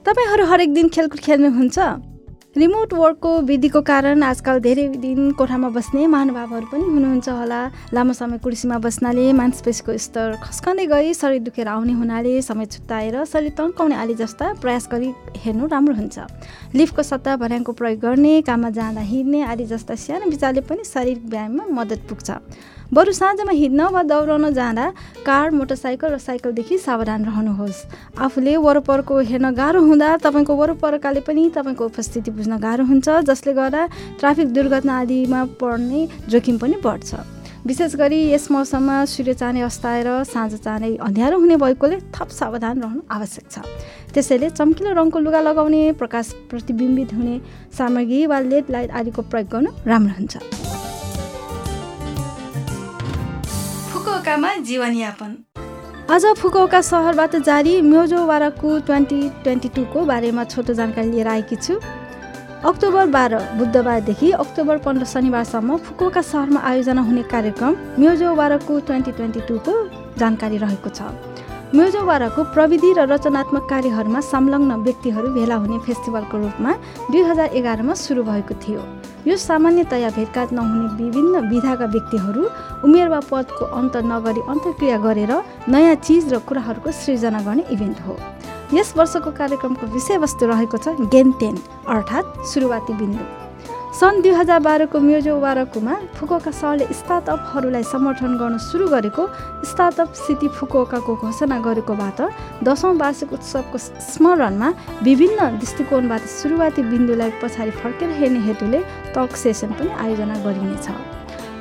तपाईँहरू हरेक दिन खेलकुद खेल्नुहुन्छ? रिमोट वर्कको विधिको कारण आजकल धेरै दिन कोठामा बस्ने महानुभावहरू पनि हुनुहुन्छ होला। लामो समय कुर्सीमा बस्नाले मांसपेशीको स्तर खस्कँदै गई शरीर दुखेर आउने हुनाले समय छुट्याएर शरीर तन्काउने आली जस्ता प्रयास गरी हेर्नु राम्रो हुन्छ। लिफ्टको सट्टा भर्याङको प्रयोग गर्ने काममा जाँदा हिँड्ने आदि जस्ता सानो विचारले पनि शारीरिक व्यायाममा मद्दत पुग्छ। बरु साँझमा हिँड्न वा दौडाउन जाँदा कार मोटरसाइकल र साइकलदेखि सावधान रहनुहोस्। आफूले वरपरको हेर्न गाह्रो हुँदा तपाईँको वरपरकाले पनि तपाईँको उपस्थिति बुझ्न गाह्रो हुन्छ जसले गर्दा ट्राफिक दुर्घटना आदिमा पर्ने जोखिम पनि बढ्छ। विशेष गरी यस मौसममा सूर्य चाँडै अस्ताएर साँझ चाँडै अँध्यारो हुने भएकोले थप सावधान रहनु आवश्यक छ। त्यसैले चम्किलो रङको लुगा लगाउने प्रकाश प्रतिबिम्बित हुने सामग्री वा लेड लाइट आदिको प्रयोग गर्नु राम्रो हुन्छ। फुकुओकामा जीवनयापन। आज फुकुओका सहरबाट जारी म्योजो वाराकु ट्वेन्टी ट्वेन्टी टूको बारेमा छोटो जानकारी लिएर आएकी छु। अक्टोबर बाह्र बुधबारदेखि अक्टोबर पन्ध्र शनिबारसम्म फुकुओका सहरमा आयोजना हुने कार्यक्रम म्योजो वाराकु ट्वेन्टी ट्वेन्टी टूको जानकारी रहेको छ। म्योजो वाराको प्रविधि र रचनात्मक कार्यहरूमा संलग्न व्यक्तिहरू भेला हुने फेस्टिभलको रूपमा दुई हजार एघारमा सुरु भएको थियो। यो सामान्यतया भेटघाट नहुने विभिन्न विधाका व्यक्तिहरू उमेर वा पदको अन्त नगरी अन्तर्क्रिया गरेर नयाँ चिज र कुराहरूको सृजना गर्ने इभेन्ट हो। यस वर्षको कार्यक्रमको विषयवस्तु रहेको छ गेन टेन अर्थात् सुरुवाती बिन्दु। सन् दुई हजार बाह्रको म्योजो वारकुमा फुकोका सहरले स्टार्टअपहरूलाई समर्थन गर्न सुरु गरेको स्टार्टअप सिटी फुकोकाको घोषणा गरेकोबाट दसौँ वार्षिक उत्सवको स्मरणमा विभिन्न दृष्टिकोणबाट सुरुवाती बिन्दुलाई पछाडि फर्केर हेर्ने हेतुले टक सेसन पनि आयोजना गरिनेछ।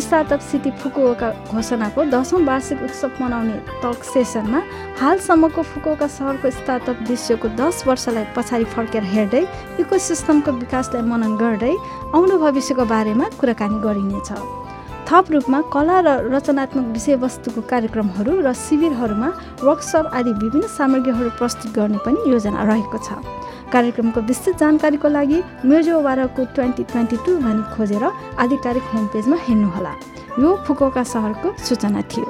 स्टार्टअप सिटी फुकुओका घोषणाको दसौँ वार्षिक उत्सव मनाउने टक सेसनमा हालसम्मको फुकुओका सहरको स्टार्टअप दृश्यको दस वर्षलाई पछाडि फर्केर हेर्दै इको सिस्टमको विकासलाई मनन गर्दै आउँदो भविष्यको बारेमा कुराकानी गरिनेछ। थप रूपमा कला र रचनात्मक विषयवस्तुको कार्यक्रमहरू र शिविरहरूमा वर्कसप आदि विभिन्न सामग्रीहरू प्रस्तुत गर्ने पनि योजना रहेको छ। कार्यक्रमको विस्तृत जानकारीको लागि म्युजो वाराको ट्वेन्टी ट्वेन्टी टू भनी खोजेर आधिकारिक होम पेजमा हेर्नुहोला। यो फुकोका सहरको सूचना थियो।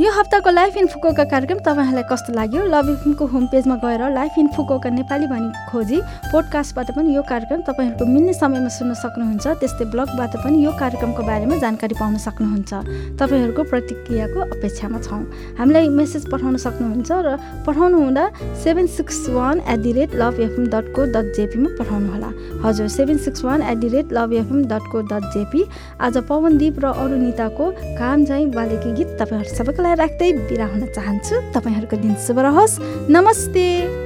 यो हप्ताको लाइफ इन फुकोका कार्यक्रम तपाईँहरूलाई कस्तो लाग्यो? लभ एफएमको होम पेजमा गएर लाइफ इन फुकोका नेपाली भनी खोजी पोडकास्टबाट पनि यो कार्यक्रम तपाईँहरूको मिल्ने समयमा सुन्न सक्नुहुन्छ। त्यस्तै ब्लगबाट पनि यो कार्यक्रमको बारेमा जानकारी पाउन सक्नुहुन्छ। तपाईँहरूको प्रतिक्रियाको अपेक्षामा छौँ। हामीलाई मेसेज पठाउन सक्नुहुन्छ र पठाउनु हुँदा seven six one eight the rate love FM dot co dot जेपीमा पठाउनुहोला। हजुर seven six one eight the rate love FM dot co dot JP आज पवनदीप र अरुनिताको काम झैँ बालेकी गीत तपाईँहरू सबैको लागि राख्दै बिरा हुन चाहन्छु। तपाईँहरूको दिन शुभ रहोस्। नमस्ते।